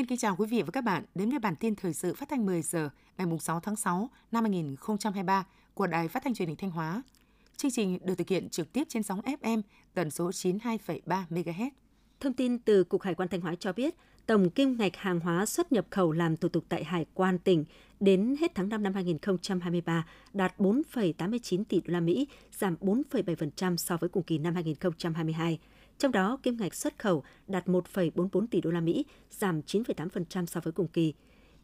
Xin kính chào quý vị và các bạn đến với bản tin thời sự phát thanh 10 giờ ngày 6 tháng 6 năm 2023 của Đài Phát thanh Truyền hình Thanh Hóa. Chương trình được thực hiện trực tiếp trên sóng FM tần số 92,3 MHz. Thông tin từ Cục Hải quan Thanh Hóa cho biết, tổng kim ngạch hàng hóa xuất nhập khẩu làm thủ tục tại Hải quan tỉnh đến hết tháng 5 năm 2023 đạt 4,89 tỷ đô la Mỹ, giảm 4,7% so với cùng kỳ năm 2022. Trong đó, kim ngạch xuất khẩu đạt 1,44 tỷ đô la Mỹ, giảm 9,8% so với cùng kỳ.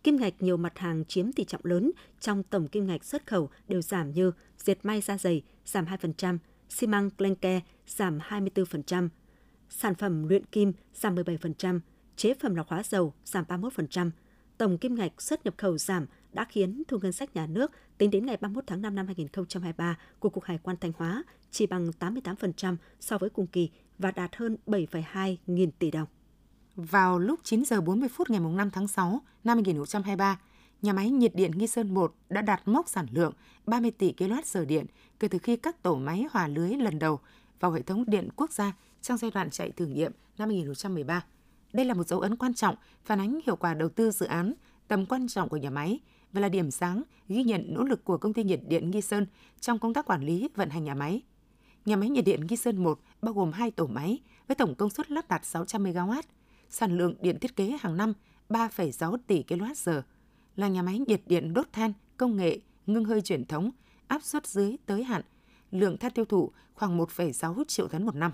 Kim ngạch nhiều mặt hàng chiếm tỷ trọng lớn trong tổng kim ngạch xuất khẩu đều giảm như dệt may da dày giảm 2%, xi măng clenke giảm 24%, sản phẩm luyện kim giảm 17%, chế phẩm lọc hóa dầu giảm 31%. Tổng kim ngạch xuất nhập khẩu giảm đã khiến thu ngân sách nhà nước tính đến ngày 31 tháng 5 năm 2023 của Cục Hải quan Thanh Hóa chỉ bằng 88% so với cùng kỳ và đạt hơn 7,2 nghìn tỷ đồng. Vào lúc 9 giờ 40 phút ngày 5 tháng 6 năm 2023, nhà máy nhiệt điện Nghi Sơn 1 đã đạt mốc sản lượng 30 tỷ kWh điện kể từ khi các tổ máy hòa lưới lần đầu vào hệ thống điện quốc gia trong giai đoạn chạy thử nghiệm năm 2013. Đây là một dấu ấn quan trọng phản ánh hiệu quả đầu tư dự án, tầm quan trọng của nhà máy và là điểm sáng ghi nhận nỗ lực của công ty nhiệt điện Nghi Sơn trong công tác quản lý vận hành nhà máy. Nhà máy nhiệt điện Nghi Sơn 1 bao gồm 2 tổ máy với tổng công suất lắp đặt 600 MW, sản lượng điện thiết kế hàng năm 3,6 tỷ kWh, là nhà máy nhiệt điện đốt than công nghệ ngưng hơi truyền thống, áp suất dưới tới hạn, lượng than tiêu thụ khoảng 1,6 triệu tấn một năm.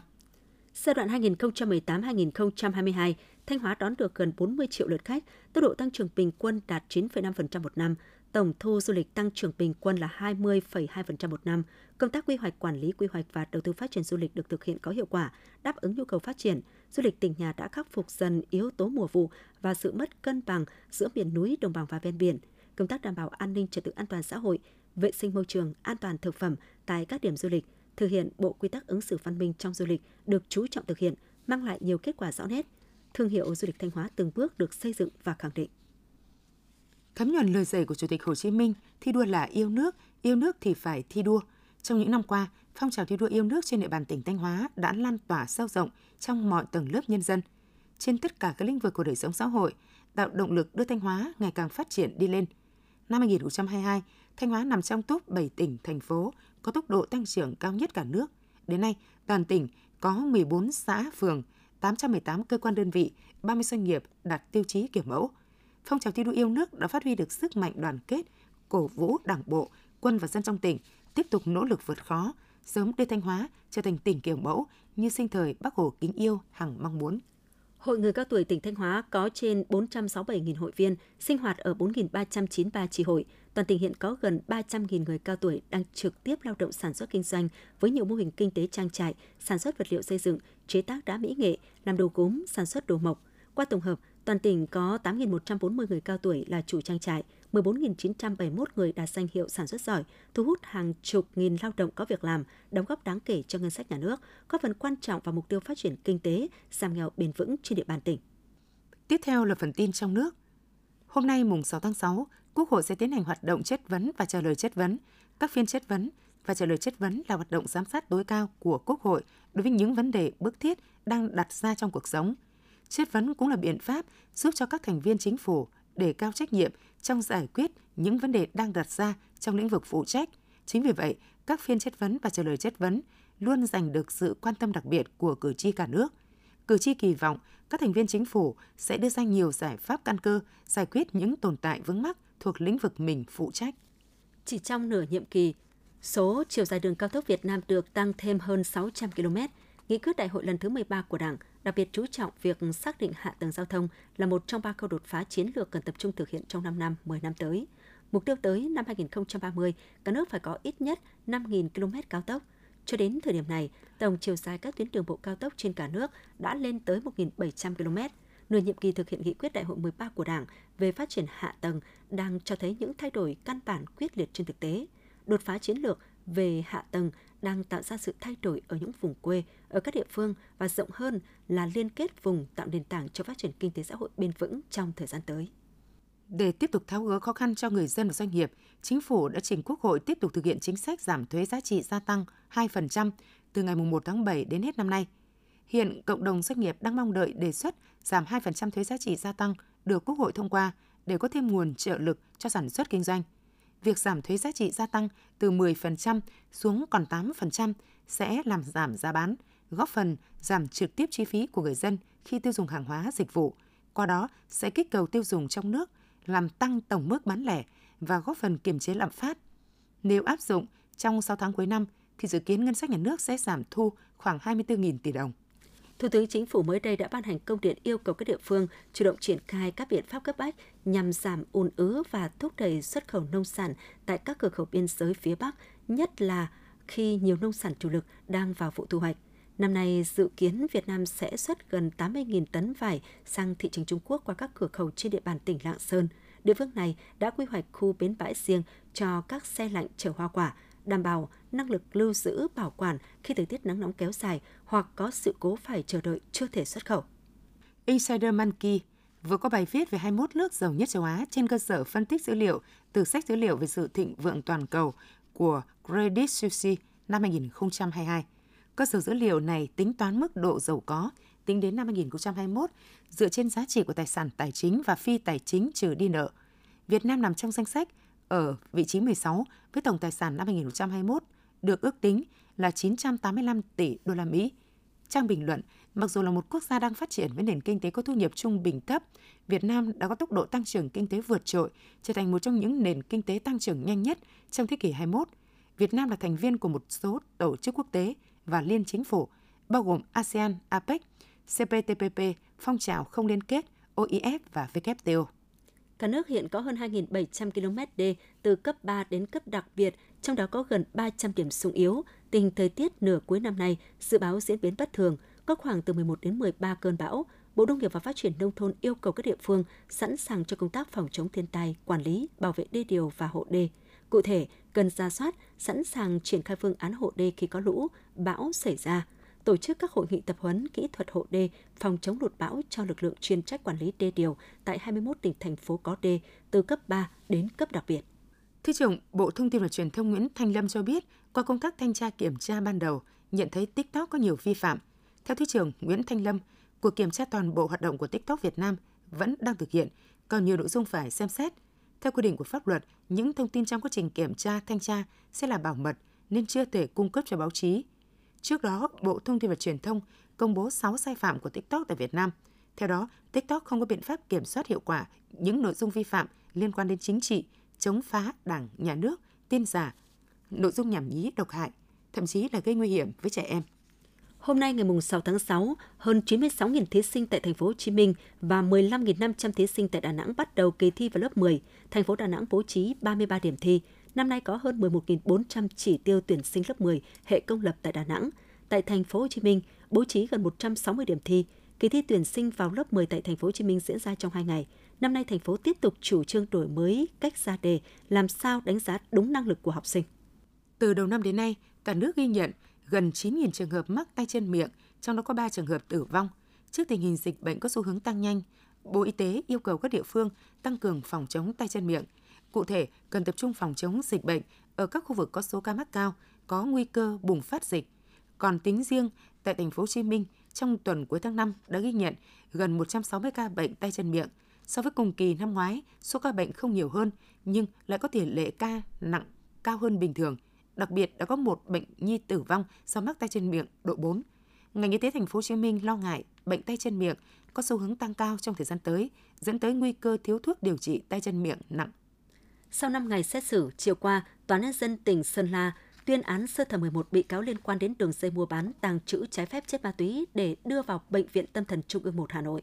Giai đoạn 2018-2022, Thanh Hóa đón được gần 40 triệu lượt khách, tốc độ tăng trưởng bình quân đạt 9,5% một năm, tổng thu du lịch tăng trưởng bình quân là 20,2% một năm. Công tác quy hoạch quản lý quy hoạch và đầu tư phát triển du lịch được thực hiện có hiệu quả, đáp ứng nhu cầu phát triển. Du lịch tỉnh nhà đã khắc phục dần yếu tố mùa vụ và sự mất cân bằng giữa miền núi, đồng bằng và ven biển. Công tác đảm bảo an ninh trật tự an toàn xã hội, vệ sinh môi trường, an toàn thực phẩm tại các điểm du lịch, thực hiện bộ quy tắc ứng xử văn minh trong du lịch được chú trọng thực hiện, mang lại nhiều kết quả rõ nét. Thương hiệu du lịch Thanh Hóa từng bước được xây dựng và khẳng định. Thấm nhuần lời dạy của Chủ tịch Hồ Chí Minh, thi đua là yêu nước, yêu nước thì phải thi đua. Trong những năm qua, phong trào thi đua yêu nước trên địa bàn tỉnh Thanh Hóa đã lan tỏa sâu rộng trong mọi tầng lớp nhân dân. Trên tất cả các lĩnh vực của đời sống xã hội, tạo động lực đưa Thanh Hóa ngày càng phát triển đi lên. Năm 2022, Thanh Hóa nằm trong top 7 tỉnh, thành phố có tốc độ tăng trưởng cao nhất cả nước. Đến nay, toàn tỉnh có 14 xã, phường, 818 cơ quan đơn vị, 30 doanh nghiệp đạt tiêu chí kiểu mẫu – phong trào thi đua yêu nước đã phát huy được sức mạnh đoàn kết, cổ vũ Đảng bộ, quân và dân trong tỉnh tiếp tục nỗ lực vượt khó, sớm đưa Thanh Hóa trở thành tỉnh kiểu mẫu như sinh thời Bác Hồ kính yêu hằng mong muốn. Hội người cao tuổi tỉnh Thanh Hóa có trên 467.000 hội viên, sinh hoạt ở 4.393 tri hội. Toàn tỉnh hiện có gần 300.000 người cao tuổi đang trực tiếp lao động sản xuất kinh doanh với nhiều mô hình kinh tế trang trại, sản xuất vật liệu xây dựng, chế tác đá mỹ nghệ, làm đồ gốm, sản xuất đồ mộc. Qua tổng hợp, Toàn tỉnh có 8.140 người cao tuổi là chủ trang trại, 14.971 người đạt danh hiệu sản xuất giỏi, thu hút hàng chục nghìn lao động có việc làm, đóng góp đáng kể cho ngân sách nhà nước, góp phần quan trọng vào mục tiêu phát triển kinh tế, giảm nghèo bền vững trên địa bàn tỉnh. Tiếp theo là phần tin trong nước. Hôm nay mùng 6 tháng 6, Quốc hội sẽ tiến hành hoạt động chất vấn và trả lời chất vấn. Các phiên chất vấn và trả lời chất vấn là hoạt động giám sát tối cao của Quốc hội đối với những vấn đề bức thiết đang đặt ra trong cuộc sống – Chất vấn cũng là biện pháp giúp cho các thành viên chính phủ đề cao trách nhiệm trong giải quyết những vấn đề đang đặt ra trong lĩnh vực phụ trách. Chính vì vậy, các phiên chất vấn và trả lời chất vấn luôn giành được sự quan tâm đặc biệt của cử tri cả nước. Cử tri kỳ vọng các thành viên chính phủ sẽ đưa ra nhiều giải pháp căn cơ giải quyết những tồn tại vướng mắc thuộc lĩnh vực mình phụ trách. Chỉ trong nửa nhiệm kỳ, số chiều dài đường cao tốc Việt Nam được tăng thêm hơn 600 km. Nghị quyết đại hội lần thứ 13 của Đảng đặc biệt chú trọng việc xác định hạ tầng giao thông là một trong ba khâu đột phá chiến lược cần tập trung thực hiện trong 5 năm, 10 năm tới. Mục tiêu tới năm 2030, cả nước phải có ít nhất 5.000 km cao tốc. Cho đến thời điểm này, tổng chiều dài các tuyến đường bộ cao tốc trên cả nước đã lên tới 1.700 km. Nửa nhiệm kỳ thực hiện nghị quyết đại hội 13 của Đảng về phát triển hạ tầng đang cho thấy những thay đổi căn bản quyết liệt trên thực tế. Đột phá chiến lược về hạ tầng đang tạo ra sự thay đổi ở những vùng quê, ở các địa phương và rộng hơn là liên kết vùng tạo nền tảng cho phát triển kinh tế xã hội bền vững trong thời gian tới. Để tiếp tục tháo gỡ khó khăn cho người dân và doanh nghiệp, Chính phủ đã trình Quốc hội tiếp tục thực hiện chính sách giảm thuế giá trị gia tăng 2% từ ngày 1 tháng 7 đến hết năm nay. Hiện, cộng đồng doanh nghiệp đang mong đợi đề xuất giảm 2% thuế giá trị gia tăng được Quốc hội thông qua để có thêm nguồn trợ lực cho sản xuất kinh doanh. Việc giảm thuế giá trị gia tăng từ 10% xuống còn 8% sẽ làm giảm giá bán, góp phần giảm trực tiếp chi phí của người dân khi tiêu dùng hàng hóa dịch vụ. Qua đó sẽ kích cầu tiêu dùng trong nước, làm tăng tổng mức bán lẻ và góp phần kiềm chế lạm phát. Nếu áp dụng trong 6 tháng cuối năm thì dự kiến ngân sách nhà nước sẽ giảm thu khoảng 24.000 tỷ đồng. Thủ tướng Chính phủ mới đây đã ban hành công điện yêu cầu các địa phương chủ động triển khai các biện pháp cấp bách nhằm giảm ùn ứ và thúc đẩy xuất khẩu nông sản tại các cửa khẩu biên giới phía Bắc, nhất là khi nhiều nông sản chủ lực đang vào vụ thu hoạch. Năm nay, dự kiến Việt Nam sẽ xuất gần 80.000 tấn vải sang thị trường Trung Quốc qua các cửa khẩu trên địa bàn tỉnh Lạng Sơn. Địa phương này đã quy hoạch khu bến bãi riêng cho các xe lạnh chở hoa quả, đảm bảo năng lực lưu giữ, bảo quản khi thời tiết nắng nóng kéo dài hoặc có sự cố phải chờ đợi chưa thể xuất khẩu. Insider Monkey vừa có bài viết về 21 nước giàu nhất châu Á trên cơ sở phân tích dữ liệu từ sách dữ liệu về sự thịnh vượng toàn cầu của Credit Suisse năm 2022. Cơ sở dữ liệu này tính toán mức độ giàu có, tính đến năm 2021 dựa trên giá trị của tài sản tài chính và phi tài chính trừ đi nợ. Việt Nam nằm trong danh sách ở vị trí 16 với tổng tài sản năm 2021 được ước tính là 985 tỷ đô la Mỹ. Trang bình luận, mặc dù là một quốc gia đang phát triển với nền kinh tế có thu nhập trung bình thấp, Việt Nam đã có tốc độ tăng trưởng kinh tế vượt trội, trở thành một trong những nền kinh tế tăng trưởng nhanh nhất trong thế kỷ 21. Việt Nam là thành viên của một số tổ chức quốc tế và liên chính phủ, bao gồm ASEAN, APEC, CPTPP, phong trào không liên kết, OIF và WTO. Cả nước hiện có hơn 2.700 km đê từ cấp 3 đến cấp đặc biệt, trong đó có gần 300 điểm sung yếu. Tình thời tiết nửa cuối năm nay dự báo diễn biến bất thường, có khoảng từ 11 đến 13 cơn bão. Bộ Nông nghiệp và Phát triển Nông thôn yêu cầu các địa phương sẵn sàng cho công tác phòng chống thiên tai, quản lý, bảo vệ đê điều và hộ đê. Cụ thể, cần ra soát, sẵn sàng triển khai phương án hộ đê khi có lũ, bão xảy ra – tổ chức các hội nghị tập huấn kỹ thuật hộ đê, phòng chống lụt bão cho lực lượng chuyên trách quản lý đê điều tại 21 tỉnh thành phố có đê từ cấp 3 đến cấp đặc biệt. Thứ trưởng Bộ Thông tin và Truyền thông Nguyễn Thanh Lâm cho biết, qua công tác thanh tra kiểm tra ban đầu, nhận thấy TikTok có nhiều vi phạm. Theo Thứ trưởng Nguyễn Thanh Lâm, cuộc kiểm tra toàn bộ hoạt động của TikTok Việt Nam vẫn đang thực hiện, còn nhiều nội dung phải xem xét. Theo quy định của pháp luật, những thông tin trong quá trình kiểm tra, thanh tra sẽ là bảo mật nên chưa thể cung cấp cho báo chí. Trước đó, Bộ Thông tin và Truyền thông công bố 6 sai phạm của TikTok tại Việt Nam. Theo đó, TikTok không có biện pháp kiểm soát hiệu quả những nội dung vi phạm liên quan đến chính trị, chống phá đảng, nhà nước, tin giả, nội dung nhảm nhí độc hại, thậm chí là gây nguy hiểm với trẻ em. Hôm nay ngày 6 tháng 6, hơn 96.000 thí sinh tại thành phố Hồ Chí Minh và 15.500 thí sinh tại Đà Nẵng bắt đầu kỳ thi vào lớp 10. Thành phố Đà Nẵng bố trí 33 điểm thi, năm nay có hơn 11.400 chỉ tiêu tuyển sinh lớp 10 hệ công lập tại Đà Nẵng. Tại thành phố Hồ Chí Minh, bố trí gần 160 điểm thi. Kỳ thi tuyển sinh vào lớp 10 tại thành phố Hồ Chí Minh diễn ra trong 2 ngày. Năm nay thành phố tiếp tục chủ trương đổi mới cách ra đề, làm sao đánh giá đúng năng lực của học sinh. Từ đầu năm đến nay, cả nước ghi nhận gần 9.000 trường hợp mắc tay chân miệng, trong đó có 3 trường hợp tử vong. Trước tình hình dịch bệnh có xu hướng tăng nhanh, Bộ Y tế yêu cầu các địa phương tăng cường phòng chống tay chân miệng – Cụ thể, cần tập trung phòng chống dịch bệnh ở các khu vực có số ca mắc cao, có nguy cơ bùng phát dịch. Còn tính riêng tại thành phố Hồ Chí Minh, trong tuần cuối tháng 5 đã ghi nhận gần 160 ca bệnh tay chân miệng. So với cùng kỳ năm ngoái, số ca bệnh không nhiều hơn nhưng lại có tỷ lệ ca nặng cao hơn bình thường. Đặc biệt đã có một bệnh nhi tử vong do mắc tay chân miệng độ 4. Ngành y tế thành phố Hồ Chí Minh lo ngại bệnh tay chân miệng có xu hướng tăng cao trong thời gian tới, dẫn tới nguy cơ thiếu thuốc điều trị tay chân miệng nặng sau 5 ngày xét xử, chiều qua, Tòa nhân dân tỉnh Sơn La tuyên án sơ thẩm 11 bị cáo liên quan đến đường dây mua bán, tàng trữ trái phép chất ma túy để đưa vào Bệnh viện Tâm thần Trung ương 1 Hà Nội.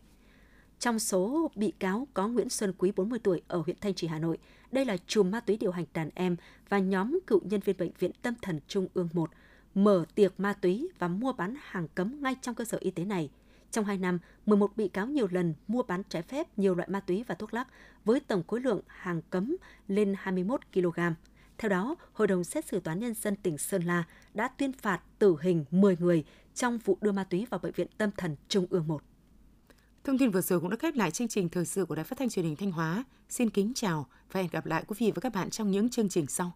Trong số bị cáo có Nguyễn Xuân Quý 40 tuổi ở huyện Thanh Trì Hà Nội. Đây là chùm ma túy điều hành đàn em và nhóm cựu nhân viên Bệnh viện Tâm thần Trung ương 1 mở tiệc ma túy và mua bán hàng cấm ngay trong cơ sở y tế này. Trong 2 năm, 11 bị cáo nhiều lần mua bán trái phép nhiều loại ma túy và thuốc lắc với tổng khối lượng hàng cấm lên 21 kg. Theo đó, Hội đồng xét xử Toán Nhân dân tỉnh Sơn La đã tuyên phạt tử hình 10 người trong vụ đưa ma túy vào Bệnh viện Tâm thần Trung ương 1. Thông tin vừa rồi cũng đã khép lại chương trình thời sự của Đài Phát thanh Truyền hình Thanh Hóa. Xin kính chào và hẹn gặp lại quý vị và các bạn trong những chương trình sau.